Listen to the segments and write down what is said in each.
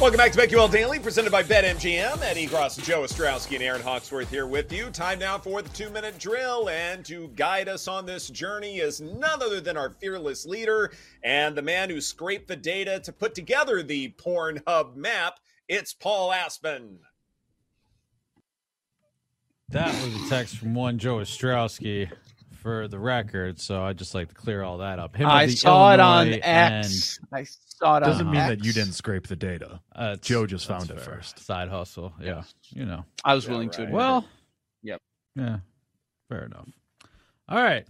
Welcome back to BetQL Daily, presented by BetMGM. Ed Egros, Joe Ostrowski, and Erin Hawksworth here with you. Time now for the two minute drill. And to guide us on this journey is none other than our fearless leader and the man who scraped the data to put together the Pornhub map. It's Paul Aspen. That was a text from one Joe Ostrowski for the record, so I'd just like to clear all that up. Him I saw Illinois it on X. I saw it Doesn't on mean X. that you didn't scrape the data. Uh, Joe just found it first. Side hustle, yeah. You know, I was willing right. to. Well, yep. Yeah, fair enough. All right.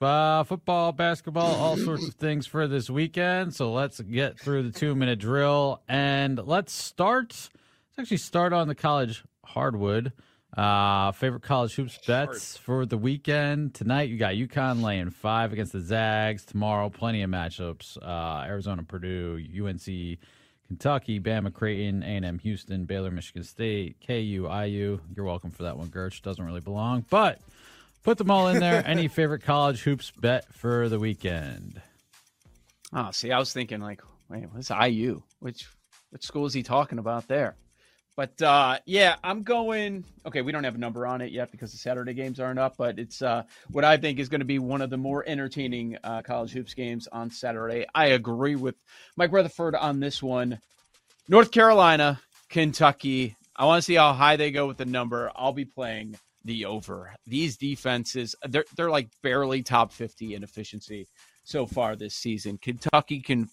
Uh, football, basketball, all sorts of things for this weekend. So let's get through the two minute drill and let's start. Let's actually start on the college hardwood. Uh, favorite college hoops bets for the weekend tonight. You got UConn laying five against the Zags tomorrow. Plenty of matchups: uh, Arizona, Purdue, UNC, Kentucky, Bama, Creighton, A&M, Houston, Baylor, Michigan State, KU, IU. You're welcome for that one, Gerch. Doesn't really belong, but put them all in there. Any favorite college hoops bet for the weekend? Oh, see, I was thinking like, wait, what's IU? Which which school is he talking about there? But uh, yeah, I'm going. Okay, we don't have a number on it yet because the Saturday games aren't up, but it's uh, what I think is going to be one of the more entertaining uh, college hoops games on Saturday. I agree with Mike Rutherford on this one. North Carolina, Kentucky. I want to see how high they go with the number. I'll be playing the over. These defenses, they're they're like barely top 50 in efficiency so far this season. Kentucky can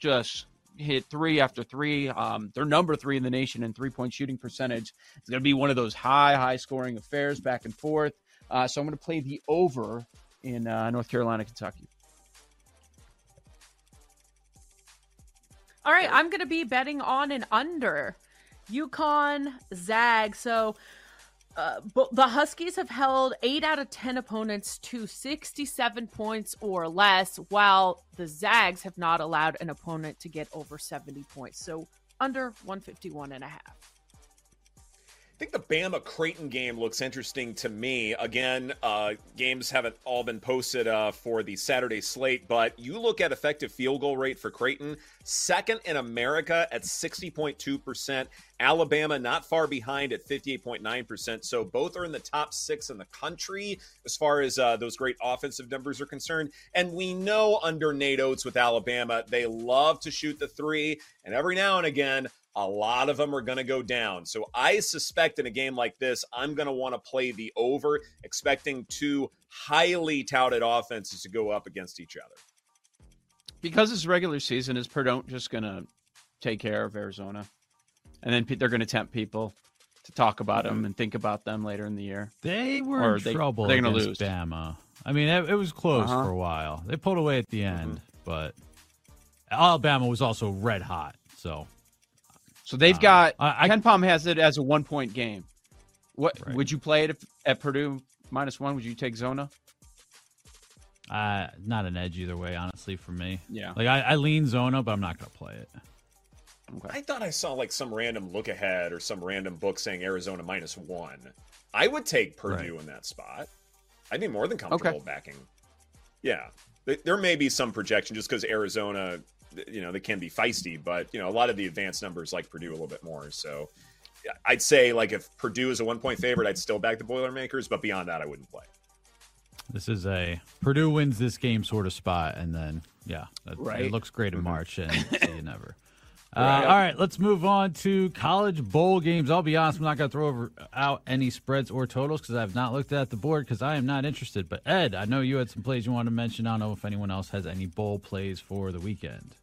just hit three after three. Um, they're number three in the nation in three point shooting percentage. It's going to be one of those high, high scoring affairs back and forth. Uh, so I'm going to play the over in uh, North Carolina, Kentucky. All right, I'm going to be betting on an under. UConn Zag. So uh, the Huskies have held eight out of 10 opponents to 67 points or less, while the Zags have not allowed an opponent to get over 70 points. So under 151 and a half. I think the Bama Creighton game looks interesting to me. Again, uh, games haven't all been posted uh, for the Saturday slate, but you look at effective field goal rate for Creighton, second in America at 60.2%. Alabama not far behind at 58.9%. So both are in the top six in the country as far as uh, those great offensive numbers are concerned. And we know under Nate Oats with Alabama, they love to shoot the three. And every now and again, a lot of them are going to go down. So I suspect in a game like this, I'm going to want to play the over, expecting two highly touted offenses to go up against each other. Because it's regular season, is Purdue just going to take care of Arizona? And then they're going to tempt people to talk about them and think about them later in the year. They were or in they, trouble they're going to lose. Bama. I mean, it, it was close uh-huh. for a while. They pulled away at the end, mm-hmm. but Alabama was also red hot. So so they've uh, got I, I, KenPom has it as a one point game. What right. would you play it if, at Purdue minus one? Would you take Zona? Uh, not an edge either way, honestly, for me. Yeah, like I, I lean Zona, but I'm not going to play it. Okay. I thought I saw like some random look ahead or some random book saying Arizona minus one. I would take Purdue right. in that spot. I'd be more than comfortable okay. backing. Yeah, there may be some projection just because Arizona you know they can be feisty, but you know a lot of the advanced numbers like Purdue a little bit more. So I'd say like if Purdue is a one point favorite, I'd still back the Boilermakers, but beyond that, I wouldn't play. This is a Purdue wins this game sort of spot, and then yeah, it, right. it looks great in mm-hmm. March, and you never. Uh. All right, let's move on to college bowl games. I'll be honest, I'm not going to throw over, out any spreads or totals because I have not looked at the board because I am not interested. But Ed, I know you had some plays you want to mention. I don't know if anyone else has any bowl plays for the weekend.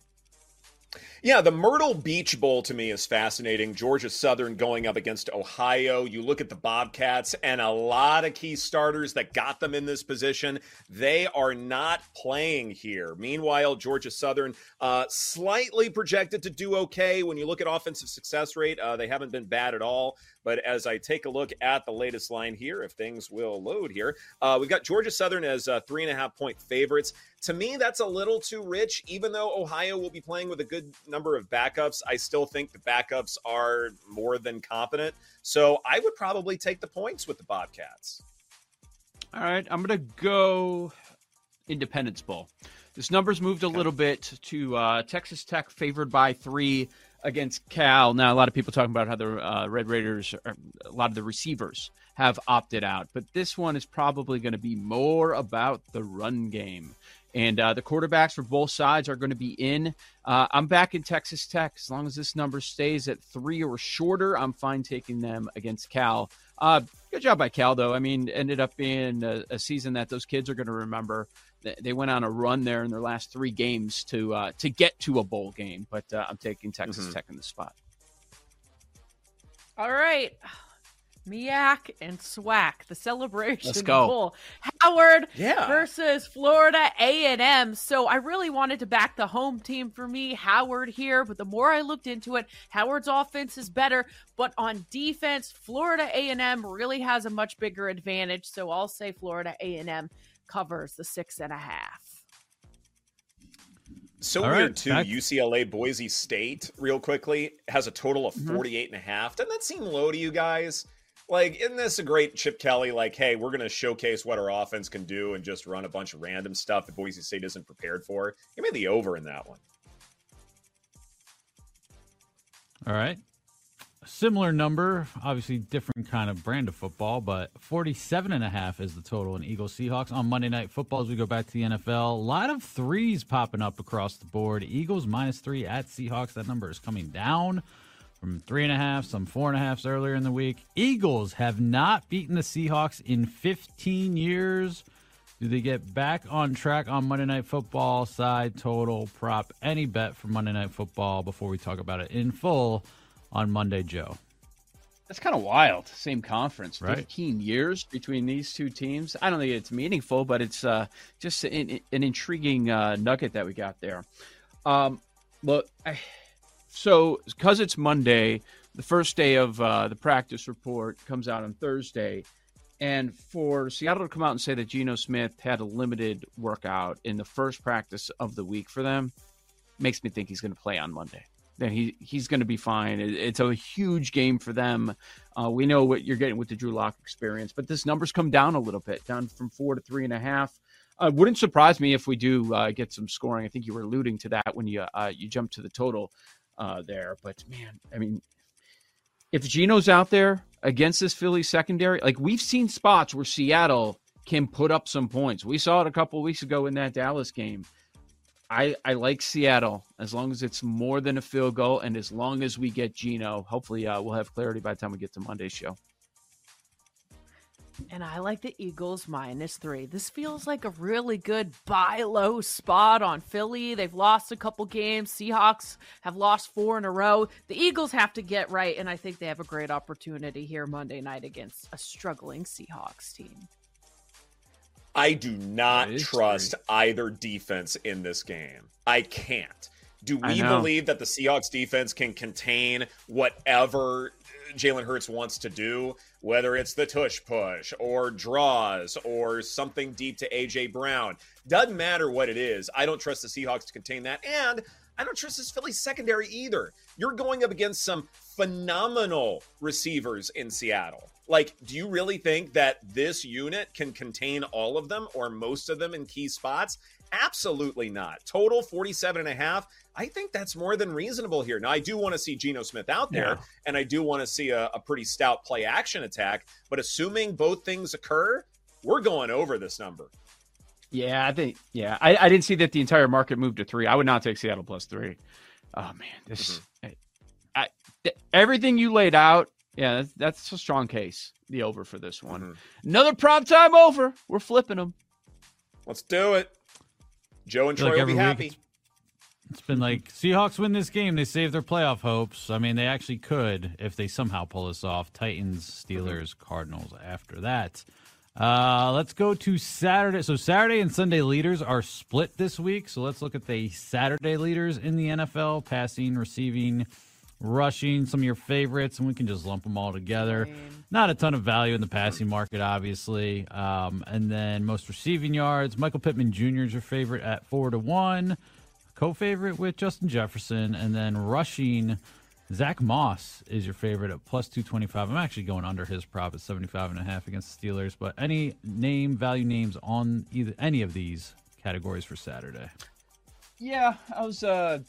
Yeah, the Myrtle Beach Bowl to me is fascinating. Georgia Southern going up against Ohio. You look at the Bobcats and a lot of key starters that got them in this position. They are not playing here. Meanwhile, Georgia Southern uh, slightly projected to do okay. When you look at offensive success rate, uh, they haven't been bad at all. But as I take a look at the latest line here, if things will load here, uh, we've got Georgia Southern as uh, three and a half point favorites. To me, that's a little too rich. Even though Ohio will be playing with a good number of backups, I still think the backups are more than competent. So I would probably take the points with the Bobcats. All right, I'm going to go Independence Bowl. This number's moved a little bit to uh, Texas Tech favored by three against Cal. Now, a lot of people talking about how the uh, Red Raiders, are, a lot of the receivers have opted out, but this one is probably going to be more about the run game. And uh, the quarterbacks for both sides are going to be in. Uh, I'm back in Texas Tech. As long as this number stays at three or shorter, I'm fine taking them against Cal. Uh, good job by Cal, though. I mean, ended up being a, a season that those kids are going to remember they went on a run there in their last three games to uh, to get to a bowl game. But uh, I'm taking Texas mm-hmm. Tech in the spot. All right. MEAC and SWAC, the celebration Let's go. bowl. Howard yeah. versus Florida A&M. So I really wanted to back the home team for me, Howard here, but the more I looked into it, Howard's offense is better, but on defense, Florida A&M really has a much bigger advantage, so I'll say Florida A&M covers the six and a half. So All weird right, too. Back. UCLA Boise State, real quickly, has a total of mm-hmm. 48 and a half. Doesn't that seem low to you guys? Like, isn't this a great Chip Kelly? Like, hey, we're going to showcase what our offense can do and just run a bunch of random stuff that Boise State isn't prepared for. Give me the over in that one. All right similar number, obviously different kind of brand of football, but 47 and a half is the total in Eagles Seahawks on Monday Night Football as we go back to the NFL. A lot of threes popping up across the board. Eagles minus three at Seahawks. That number is coming down from three and a half, some four and a halfs earlier in the week. Eagles have not beaten the Seahawks in 15 years. Do they get back on track on Monday Night Football side total prop? Any bet for Monday Night Football before we talk about it in full? on Monday, Joe. That's kind of wild. Same conference, right. 15 years between these two teams. I don't think it's meaningful, but it's uh, just an, an intriguing uh, nugget that we got there. Um, look, I, so because it's Monday, the first day of uh, the practice report comes out on Thursday. And for Seattle to come out and say that Geno Smith had a limited workout in the first practice of the week for them makes me think he's going to play on Monday then he he's going to be fine. It's a huge game for them. Uh, we know what you're getting with the Drew Lock experience, but this numbers come down a little bit, down from four to three and a half. Uh, wouldn't surprise me if we do uh, get some scoring. I think you were alluding to that when you uh, you jumped to the total uh, there. But man, I mean, if Geno's out there against this Philly secondary, like we've seen spots where Seattle can put up some points. We saw it a couple weeks ago in that Dallas game. I, I like Seattle as long as it's more than a field goal and as long as we get Geno. Hopefully, uh, we'll have clarity by the time we get to Monday's show. And I like the Eagles minus three. This feels like a really good buy low spot on Philly. They've lost a couple games. Seahawks have lost four in a row. The Eagles have to get right, and I think they have a great opportunity here Monday night against a struggling Seahawks team. I do not trust true. either defense in this game. I can't. Do we believe that the Seahawks defense can contain whatever Jalen Hurts wants to do, whether it's the tush push or draws or something deep to AJ Brown? Doesn't matter what it is. I don't trust the Seahawks to contain that. And I don't trust this Philly secondary either. You're going up against some phenomenal receivers in Seattle. Like, do you really think that this unit can contain all of them or most of them in key spots? Absolutely not. Total 47 and a half. I think that's more than reasonable here. Now, I do want to see Geno Smith out there, yeah. and I do want to see a, a pretty stout play action attack. But assuming both things occur, we're going over this number. Yeah, I think, yeah. I, I didn't see that the entire market moved to three. I would not take Seattle plus three. Oh man, this mm-hmm. I, I, everything you laid out. Yeah, that's, that's, a strong case. The over for this one. Mm-hmm. Another prime time over. We're flipping them. Let's do it. Joe and Troy like will be happy. It's, it's been like Seahawks win this game, they save their playoff hopes. I mean, they actually could if they somehow pull this off. Titans, Steelers. Cardinals after that. Uh, let's go to Saturday. So Saturday and Sunday leaders are split this week. So let's look at the Saturday leaders in the NFL: passing, receiving, rushing. Some of your favorites, and we can just lump them all together. Not a ton of value in the passing market, obviously. Um, and then most receiving yards. Michael Pittman Jr. is your favorite at four to one. Co-favorite with Justin Jefferson, and then rushing. Zach Moss is your favorite at plus 225. I'm actually going under his prop at 75 and a half against the Steelers, but any name value names on either any of these categories for Saturday? Yeah, I was uh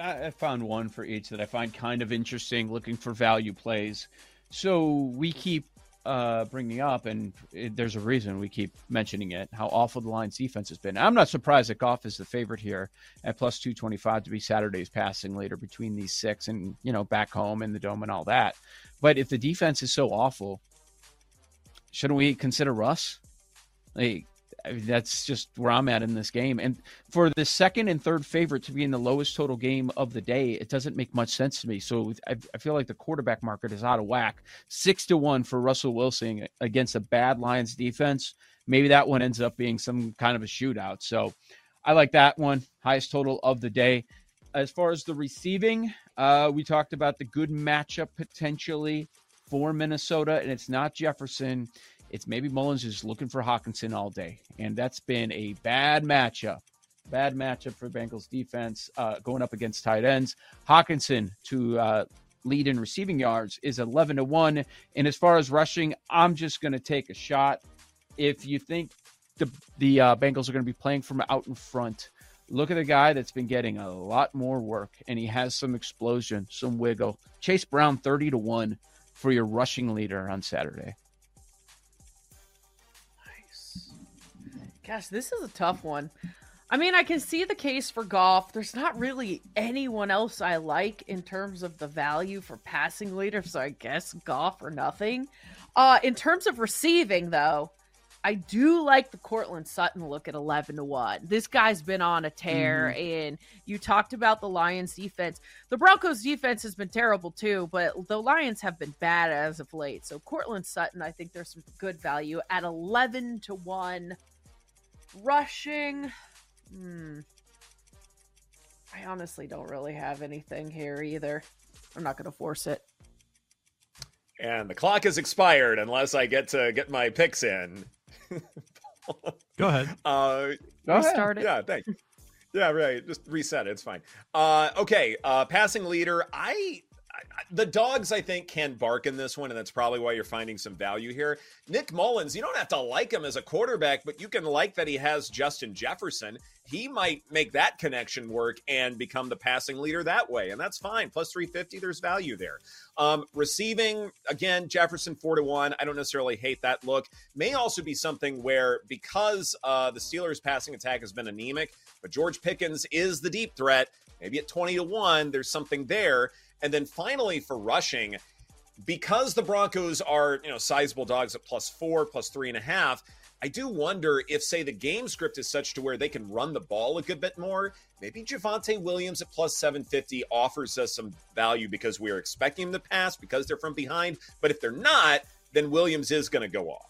I found one for each that I find kind of interesting looking for value plays. So we keep uh, bringing up, and it, there's a reason we keep mentioning it, how awful the Lions defense has been. I'm not surprised that Goff is the favorite here at plus 225 to be Saturday's passing later between these six and, you know, back home in the dome and all that. But if the defense is so awful, shouldn't we consider Russ? Like, I mean, that's just where I'm at in this game. And for the second and third favorite to be in the lowest total game of the day, it doesn't make much sense to me. So I, I feel like the quarterback market is out of whack. Six to one for Russell Wilson against a bad Lions defense. Maybe that one ends up being some kind of a shootout. So I like that one. Highest total of the day. As far as the receiving, uh, we talked about the good matchup potentially for Minnesota, and it's not Jefferson. It's maybe Mullens is looking for Hockenson all day, and that's been a bad matchup. Bad matchup for Bengals defense uh, going up against tight ends. Hockenson to uh, lead in receiving yards is 11 to 1. And as far as rushing, I'm just going to take a shot. If you think the, the uh, Bengals are going to be playing from out in front, look at a guy that's been getting a lot more work and he has some explosion, some wiggle. Chase Brown 30 to 1 for your rushing leader on Saturday. Gosh, this is a tough one. I mean, I can see the case for Goff. There's not really anyone else I like in terms of the value for passing leader, so I guess Goff or nothing. Uh, in terms of receiving, though, I do like the Courtland Sutton look at 11 to 1. This guy's been on a tear, mm-hmm. and you talked about the Lions defense. The Broncos defense has been terrible too, but the Lions have been bad as of late. So, Courtland Sutton, I think there's some good value at 11 to 1 Rushing. Hmm. I honestly don't really have anything here either. I'm not going to force it. And the clock has expired unless I get to get my picks in. Go ahead. Uh, Go Restart ahead. it. Yeah, thanks. Yeah, right. Just reset it. It's fine. Uh, okay. Uh, passing leader. I the dogs, I think, can bark in this one, and that's probably why you're finding some value here. Nick Mullens, you don't have to like him as a quarterback, but you can like that he has Justin Jefferson. He might make that connection work and become the passing leader that way, and that's fine. Plus 350, there's value there. Um, receiving, again, Jefferson 4 to 1. I don't necessarily hate that look. May also be something where because uh, the Steelers' passing attack has been anemic, but George Pickens is the deep threat, maybe at 20 to 1, there's something there. And then finally for rushing, because the Broncos are, you know, sizable dogs at plus four, plus three and a half, I do wonder if, say, the game script is such to where they can run the ball a good bit more. Maybe Javonte Williams at plus 750 offers us some value because we are expecting them to pass because they're from behind. But if they're not, then Williams is going to go off.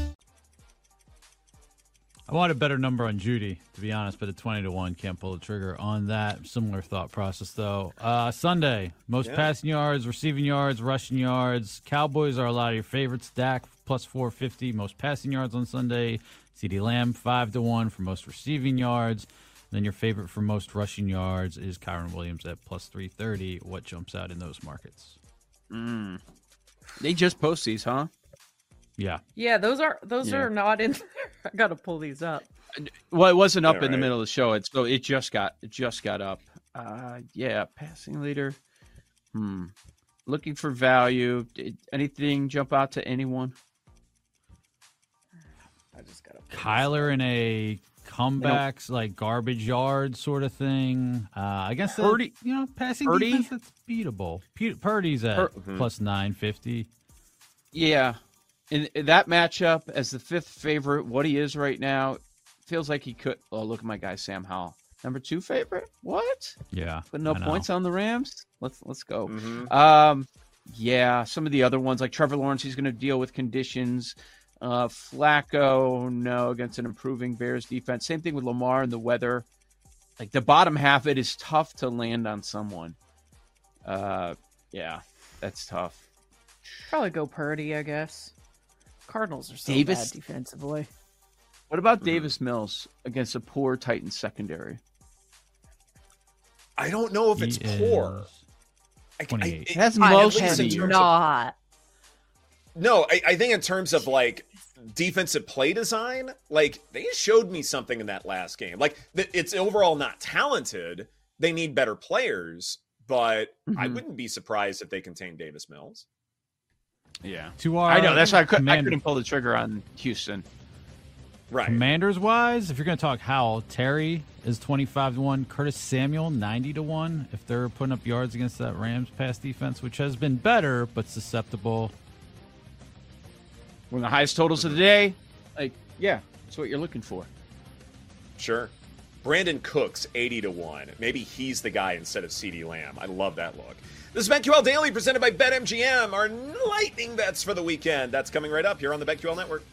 I want a better number on Jeudy, to be honest, but at 20 to 1, can't pull the trigger on that. Similar thought process, though. Uh, Sunday, most yeah. passing yards, receiving yards, rushing yards. Cowboys are a lot of your favorites. Dak plus 450, most passing yards on Sunday. CeeDee Lamb, 5 to 1 for most receiving yards. Then your favorite for most rushing yards is Kyren Williams at plus 330. What jumps out in those markets? Mm. They just post these, huh? Yeah. Yeah, those are those Yeah. are not in there. I gotta pull these up. Well, it wasn't up Yeah, in the middle of the show. It's so it just got it just got up. Uh, yeah, passing leader. Hmm. Looking for value. Did anything jump out to anyone? I just gotta pull Kyler in a comebacks, like garbage yard sort of thing. Uh, against the, Purdy- you know, passing Purdy? defense that's beatable. Pu- Purdy's at Pur- plus 950. Yeah, in, in that matchup as the fifth favorite, what he is right now, feels like he could. Oh, look at my guy Sam Howell, number two favorite. What? Yeah. But no points on the Rams. Let's let's go. Mhm. Um, yeah, some of the other ones like Trevor Lawrence, he's going to deal with conditions. Uh, Flacco, no, against an improving Bears defense. Same thing with Lamar and the weather. Like the bottom half, it is tough to land on someone. Uh, yeah, that's tough. Probably go Purdy, I guess. Cardinals are so Davis- bad defensively. What about Davis Mills against a poor Titans secondary? I don't know if He it's poor. I, I, 28. it- That's I most at least in heavy. terms of- not. No, I, I think in terms of like defensive play design, like they showed me something in that last game. Like it's overall not talented. They need better players, but I Mhm. wouldn't be surprised if they contain Davis Mills. Yeah, To our I know. That's why I, could, I couldn't pull the trigger on Houston. Right. Commanders wise, if you're going to talk Howell, Terry is 25 to 1, Curtis Samuel 90 to 1 if they're putting up yards against that Rams pass defense, which has been better but susceptible. One of the highest totals of the day. Like, yeah, that's what you're looking for. Sure. Brandin Cooks, 80 to 1. Maybe he's the guy instead of CeeDee Lamb. I love that look. This is BetQL Daily presented by BetMGM. Our lightning bets for the weekend. That's coming right up here on the BetQL Network.